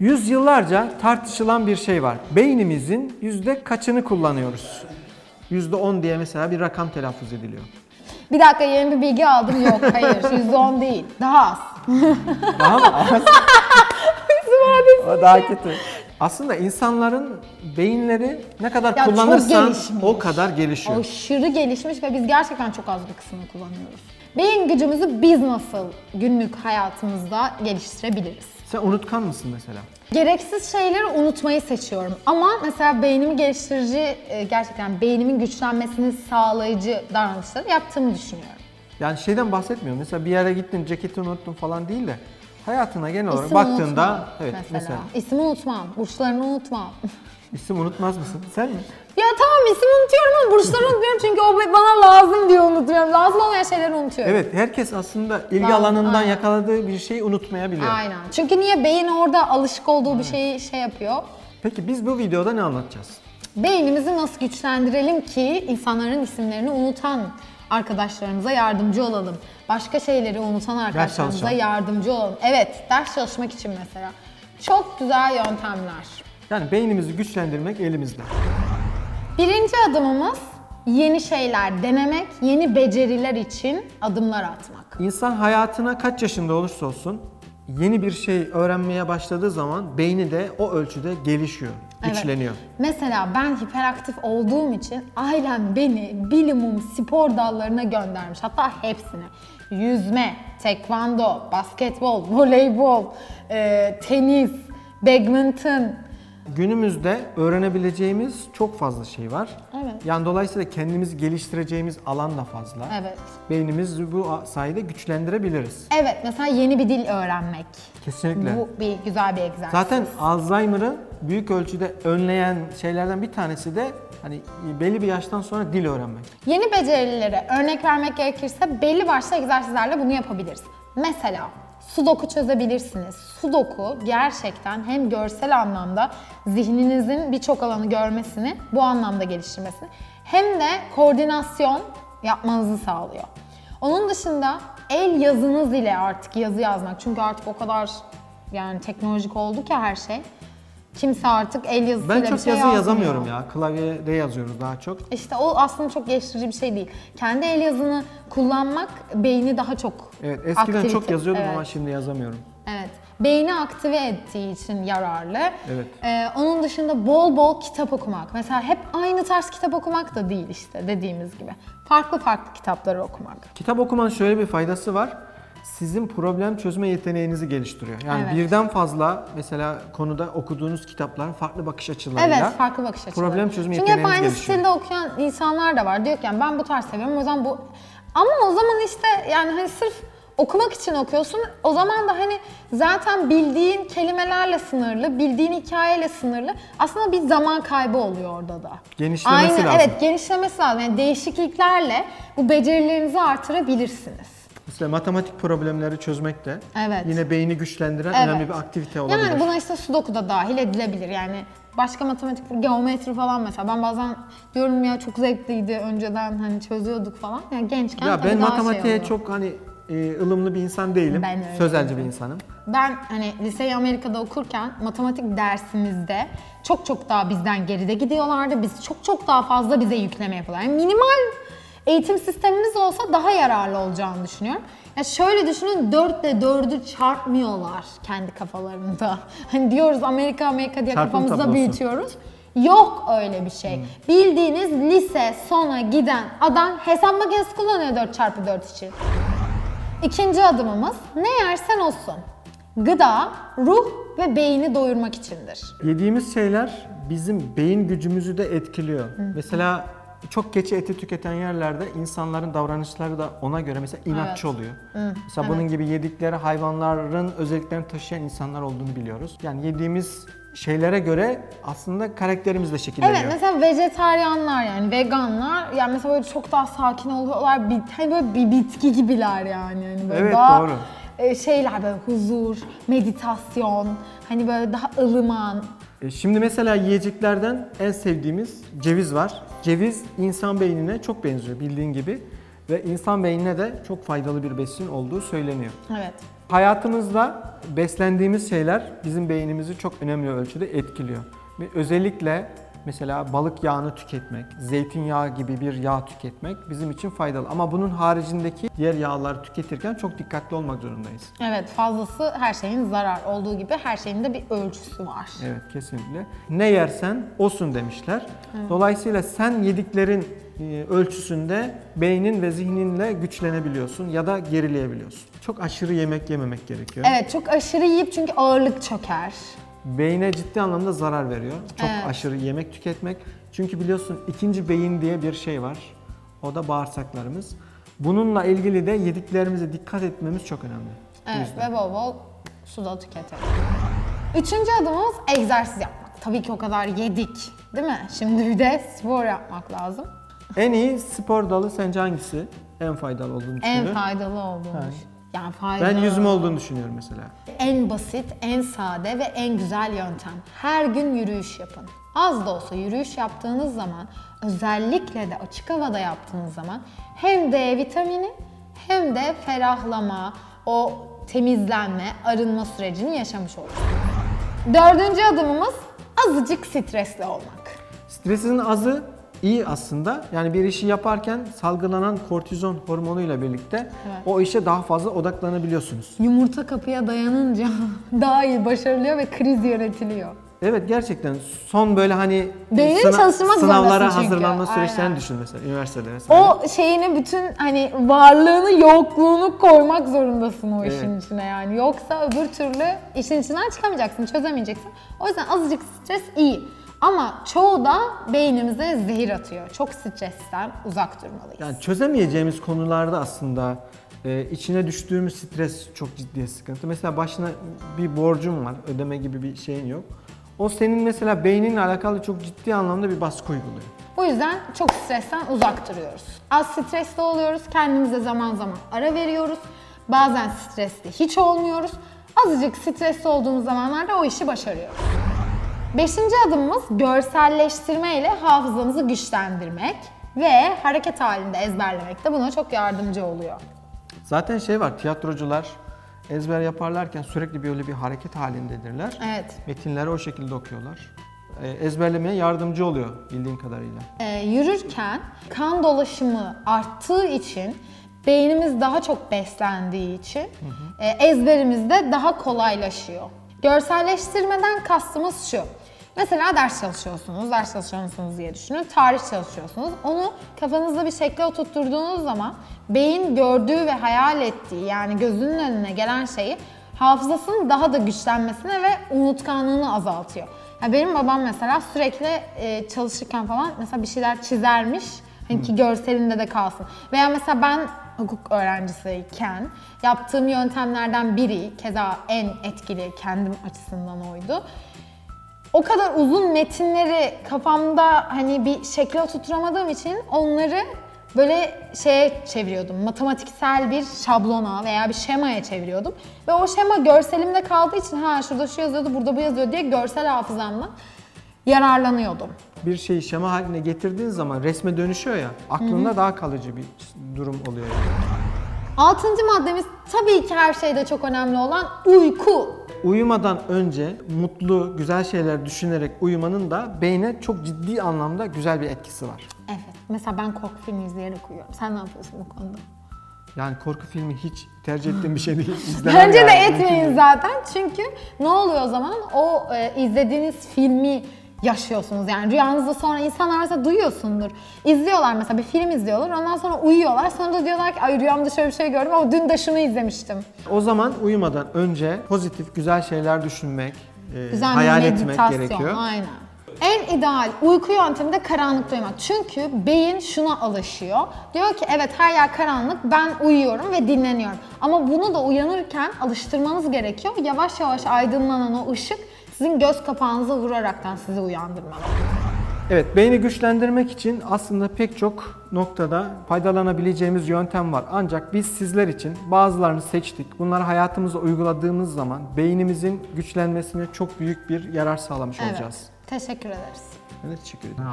Yüzyıllarca tartışılan bir şey var. Beynimizin yüzde kaçını kullanıyoruz? Yüzde on diye mesela bir rakam telaffuz ediliyor. Bir dakika yeni bir bilgi aldım. Yok hayır %10 değil. Daha az. Daha mı az? o daha kötü. Aslında insanların beyinleri ne kadar Ya çok kullanırsan gelişmiş. o kadar gelişiyor. Aşırı gelişmiş ve biz gerçekten çok az bir kısmını kullanıyoruz. Beyin gücümüzü biz nasıl günlük hayatımızda geliştirebiliriz? Sen unutkan mısın mesela? Gereksiz şeyleri unutmayı seçiyorum. Ama mesela beynimi geliştirici, e, gerçekten beynimin güçlenmesini sağlayıcı davranışları yaptığımı düşünüyorum. Yani şeyden bahsetmiyorum. Mesela bir yere gittin, ceketi unuttun falan değil de hayatına genel olarak İsim baktığında unutmam evet mesela. mesela. İsmi unutmam, burçlarını unutmam. isim unutmaz mısın? Sen mi? ya tamam isim unutuyorum ama burçları unutmuyorum çünkü o bana lazım diye unutuyorum. Lazım olmayan şeyleri unutuyorum. Evet, herkes aslında ilgi Lazım, alanından aynen. yakaladığı bir şeyi unutmayabiliyor. Aynen. Çünkü niye beyin orada alışık olduğu bir şeyi şey yapıyor. Peki biz bu videoda ne anlatacağız? Beynimizi nasıl güçlendirelim ki insanların isimlerini unutan arkadaşlarımıza yardımcı olalım. Başka şeyleri unutan arkadaşlarımıza çalışalım. yardımcı olalım. Evet, ders çalışmak için mesela. Çok güzel yöntemler. Yani beynimizi güçlendirmek elimizde. Birinci adımımız yeni şeyler denemek, yeni beceriler için adımlar atmak. İnsan hayatına kaç yaşında olursa olsun yeni bir şey öğrenmeye başladığı zaman beyni de o ölçüde gelişiyor, Evet. güçleniyor. Mesela ben hiperaktif olduğum için ailem beni bilimum spor dallarına göndermiş. Hatta hepsine. Yüzme, tekvando, basketbol, voleybol, e, tenis, badminton. Günümüzde öğrenebileceğimiz çok fazla şey var. Evet. Yani dolayısıyla kendimizi geliştireceğimiz alan da fazla. Evet. Beynimizi bu sayede güçlendirebiliriz. Evet mesela yeni bir dil öğrenmek. Kesinlikle. Bu bir güzel bir egzersiz. Zaten Alzheimer'ı büyük ölçüde önleyen şeylerden bir tanesi de hani belli bir yaştan sonra dil öğrenmek. Yeni becerilere örnek vermek gerekirse belli başlı egzersizlerle bunu yapabiliriz. Mesela sudoku çözebilirsiniz. Sudoku gerçekten hem görsel anlamda zihninizin birçok alanı görmesini, bu anlamda geliştirmesini hem de koordinasyon yapmanızı sağlıyor. Onun dışında el yazınız ile artık yazı yazmak. Çünkü artık o kadar yani teknolojik oldu ki her şey. Kimse artık el yazısıyla Ben bir çok şey yazı yazmıyor. yazamıyorum ya. Klavyede yazıyoruz daha çok. İşte o aslında çok geliştirici bir şey değil. Kendi el yazını kullanmak beyni daha çok Evet eskiden aktivite- çok yazıyordum evet, ama şimdi yazamıyorum. Evet. Beyni aktive ettiği için yararlı. Evet. Ee, onun dışında bol bol kitap okumak. Mesela hep aynı tarz kitap okumak da değil işte dediğimiz gibi. Farklı farklı kitapları okumak. Kitap okumanın şöyle bir faydası var. Sizin problem çözme yeteneğinizi geliştiriyor. Yani Evet. birden fazla mesela konuda okuduğunuz kitapların farklı bakış açılarıyla Evet, farklı bakış açıları. problem çözme Çünkü hep yeteneğiniz aynı gelişiyor. stilde okuyan insanlar da var. Diyor ki yani ben bu tarz seviyorum o zaman bu... Ama o zaman işte yani hani sırf okumak için okuyorsun. O zaman da hani zaten bildiğin kelimelerle sınırlı, bildiğin hikayeyle sınırlı. Aslında bir zaman kaybı oluyor orada da. Genişlemesi Aynen, lazım. Evet, genişlemesi lazım. Yani değişikliklerle bu becerilerinizi artırabilirsiniz. Mesela matematik problemleri çözmek de Evet. yine beyni güçlendiren Evet. önemli bir aktivite olabilir. Yani buna işte sudoku da dahil edilebilir. Yani başka matematik, geometri falan mesela. Ben bazen diyorum ya çok zevkliydi önceden hani çözüyorduk falan. Yani gençken ya ben daha matematiğe şey çok hani e, ılımlı bir insan değilim. Ben öyle Sözelci değilim. bir insanım. Ben hani liseyi Amerika'da okurken matematik dersimizde çok çok daha bizden geride gidiyorlardı. Biz çok çok daha fazla bize yükleme yapıyorlar. Yani minimal eğitim sistemimiz olsa daha yararlı olacağını düşünüyorum. Ya şöyle düşünün 4 ile 4'ü çarpmıyorlar kendi kafalarında. Hani diyoruz Amerika Amerika diye Çarpım kafamızda tablosu. büyütüyoruz. Yok öyle bir şey. Bildiğiniz lise sona giden adam hesap makinesi kullanıyor 4 çarpı 4 için. İkinci adımımız ne yersen olsun. Gıda, ruh ve beyni doyurmak içindir. Yediğimiz şeyler bizim beyin gücümüzü de etkiliyor. Mesela çok keçi eti tüketen yerlerde insanların davranışları da ona göre mesela inatçı oluyor. Mesela bunun gibi yedikleri hayvanların özelliklerini taşıyan insanlar olduğunu biliyoruz. Yani yediğimiz şeylere göre aslında karakterimiz de şekilleniyor. Evet mesela vejetaryenler yani veganlar yani mesela böyle çok daha sakin oluyorlar. Bir, hani böyle bir bitki gibiler yani. Hani böyle Evet, daha, doğru. e, şeyler böyle huzur, meditasyon, hani böyle daha ılıman. E, Şimdi mesela yiyeceklerden en sevdiğimiz ceviz var. Ceviz insan beynine çok benziyor bildiğin gibi ve insan beynine de çok faydalı bir besin olduğu söyleniyor. Evet. Hayatımızda beslendiğimiz şeyler bizim beynimizi çok önemli ölçüde etkiliyor. Ve özellikle mesela balık yağını tüketmek, zeytinyağı gibi bir yağ tüketmek bizim için faydalı. Ama bunun haricindeki diğer yağları tüketirken çok dikkatli olmak zorundayız. Evet fazlası her şeyin zarar olduğu gibi her şeyin de bir ölçüsü var. Evet kesinlikle. Ne yersen olsun demişler. Dolayısıyla sen yediklerin e, ölçüsünde beynin ve zihninle güçlenebiliyorsun ya da gerileyebiliyorsun. Çok aşırı yemek yememek gerekiyor. Evet çok aşırı yiyip çünkü ağırlık çöker. Beyne ciddi anlamda zarar veriyor. Çok Evet. aşırı yemek tüketmek. Çünkü biliyorsun ikinci beyin diye bir şey var. O da bağırsaklarımız. Bununla ilgili de yediklerimize dikkat etmemiz çok önemli. Bu Evet yüzden. ve bol bol su da tüketelim. Üçüncü adımımız egzersiz yapmak. Tabii ki o kadar yedik değil mi? Şimdi bir de spor yapmak lazım. En iyi spor dalı sence hangisi? En faydalı olduğunu En düşünüyorum. faydalı olduğunu Evet. Yani faydalı. Ben yüzme olduğunu düşünüyorum mesela. En basit, en sade ve en güzel yöntem. Her gün yürüyüş yapın. Az da olsa yürüyüş yaptığınız zaman, özellikle de açık havada yaptığınız zaman hem D vitamini hem de ferahlama, o temizlenme, arınma sürecini yaşamış olursunuz. Dördüncü adımımız azıcık stresli olmak. Stresin azı iyi aslında. Yani bir işi yaparken salgılanan kortizon hormonuyla birlikte Evet. o işe daha fazla odaklanabiliyorsunuz. Yumurta kapıya dayanınca daha iyi başarılıyor ve kriz yönetiliyor. Evet gerçekten son böyle hani Beynin sınav- sınavlara hazırlanma süreçlerini Aynen. düşün mesela üniversitede mesela. O şeyini bütün hani varlığını, yokluğunu koymak zorundasın o işin Evet. içine yani. Yoksa öbür türlü işin içinden çıkamayacaksın, çözemeyeceksin. O yüzden azıcık stres iyi. Ama çoğu da beynimize zehir atıyor. Çok stresten uzak durmalıyız. Yani çözemeyeceğimiz konularda aslında e, içine düştüğümüz stres çok ciddi sıkıntı. Mesela başına bir borcun var, ödeme gibi bir şeyin yok. O senin mesela beyninle alakalı çok ciddi anlamda bir baskı uyguluyor. Bu yüzden çok stresten uzak duruyoruz. Az stresli oluyoruz, kendimize zaman zaman ara veriyoruz. Bazen stresli hiç olmuyoruz. Azıcık stresli olduğumuz zamanlarda o işi başarıyoruz. Beşinci adımımız görselleştirme ile hafızamızı güçlendirmek ve hareket halinde ezberlemek de buna çok yardımcı oluyor. Zaten şey var, tiyatrocular ezber yaparlarken sürekli böyle bir hareket halindedirler. Evet. Metinleri o şekilde okuyorlar. E, ezberlemeye yardımcı oluyor bildiğin kadarıyla. Ee, yürürken kan dolaşımı arttığı için beynimiz daha çok beslendiği için e, ezberimiz de daha kolaylaşıyor. Görselleştirmeden kastımız şu. Mesela ders çalışıyorsunuz, ders çalışıyorsunuz diye düşünün. Tarih çalışıyorsunuz. Onu kafanızda bir şekle oturtturduğunuz zaman beyin gördüğü ve hayal ettiği yani gözünün önüne gelen şeyi hafızasının daha da güçlenmesine ve unutkanlığını azaltıyor. Ya benim babam mesela sürekli e, çalışırken falan mesela bir şeyler çizermiş. Hani ki görselinde de kalsın. Veya mesela ben hukuk öğrencisiyken yaptığım yöntemlerden biri, keza en etkili kendim açısından oydu. O kadar uzun metinleri kafamda hani bir şekle oturtamadığım için onları böyle şeye çeviriyordum. Matematiksel bir şablona veya bir şemaya çeviriyordum. Ve o şema görselimde kaldığı için ha şurada şu yazıyordu, burada bu yazıyor diye görsel hafızamla yararlanıyordum. Bir şeyi şema haline getirdiğin zaman resme dönüşüyor ya, aklında daha kalıcı bir durum oluyor. Altıncı maddemiz tabii ki her şeyde çok önemli olan uyku. Uyumadan önce mutlu, güzel şeyler düşünerek uyumanın da beyne çok ciddi anlamda güzel bir etkisi var. Evet. Mesela ben korku filmi izleyerek uyuyorum. Sen ne yapıyorsun bu konuda? Yani korku filmi hiç tercih ettiğim bir şey değil. İzlemem Bence de yani, mümkün etmeyin zaten. Çünkü ne oluyor o zaman? O e, izlediğiniz filmi yaşıyorsunuz. Yani rüyanızda sonra insanlar mesela duyuyorsundur. İzliyorlar mesela bir film izliyorlar. Ondan sonra uyuyorlar. Sonra da diyorlar ki ay rüyamda şöyle bir şey gördüm ama dün de şunu izlemiştim. O zaman uyumadan önce pozitif, güzel şeyler düşünmek, e, Güzel hayal bir etmek gerekiyor. Aynen. En ideal uyku yöntemi de karanlıkta uyumak. Çünkü beyin şuna alışıyor. Diyor ki evet her yer karanlık ben uyuyorum ve dinleniyorum. Ama bunu da uyanırken alıştırmanız gerekiyor. Yavaş yavaş aydınlanan o ışık sizin göz kapağınıza vuraraktan sizi uyandırmalı. Evet, beyni güçlendirmek için aslında pek çok noktada faydalanabileceğimiz yöntem var. Ancak biz sizler için bazılarını seçtik. Bunları hayatımıza uyguladığımız zaman beynimizin güçlenmesine çok büyük bir yarar sağlamış Evet. olacağız. Teşekkür ederiz. De teşekkür ederim.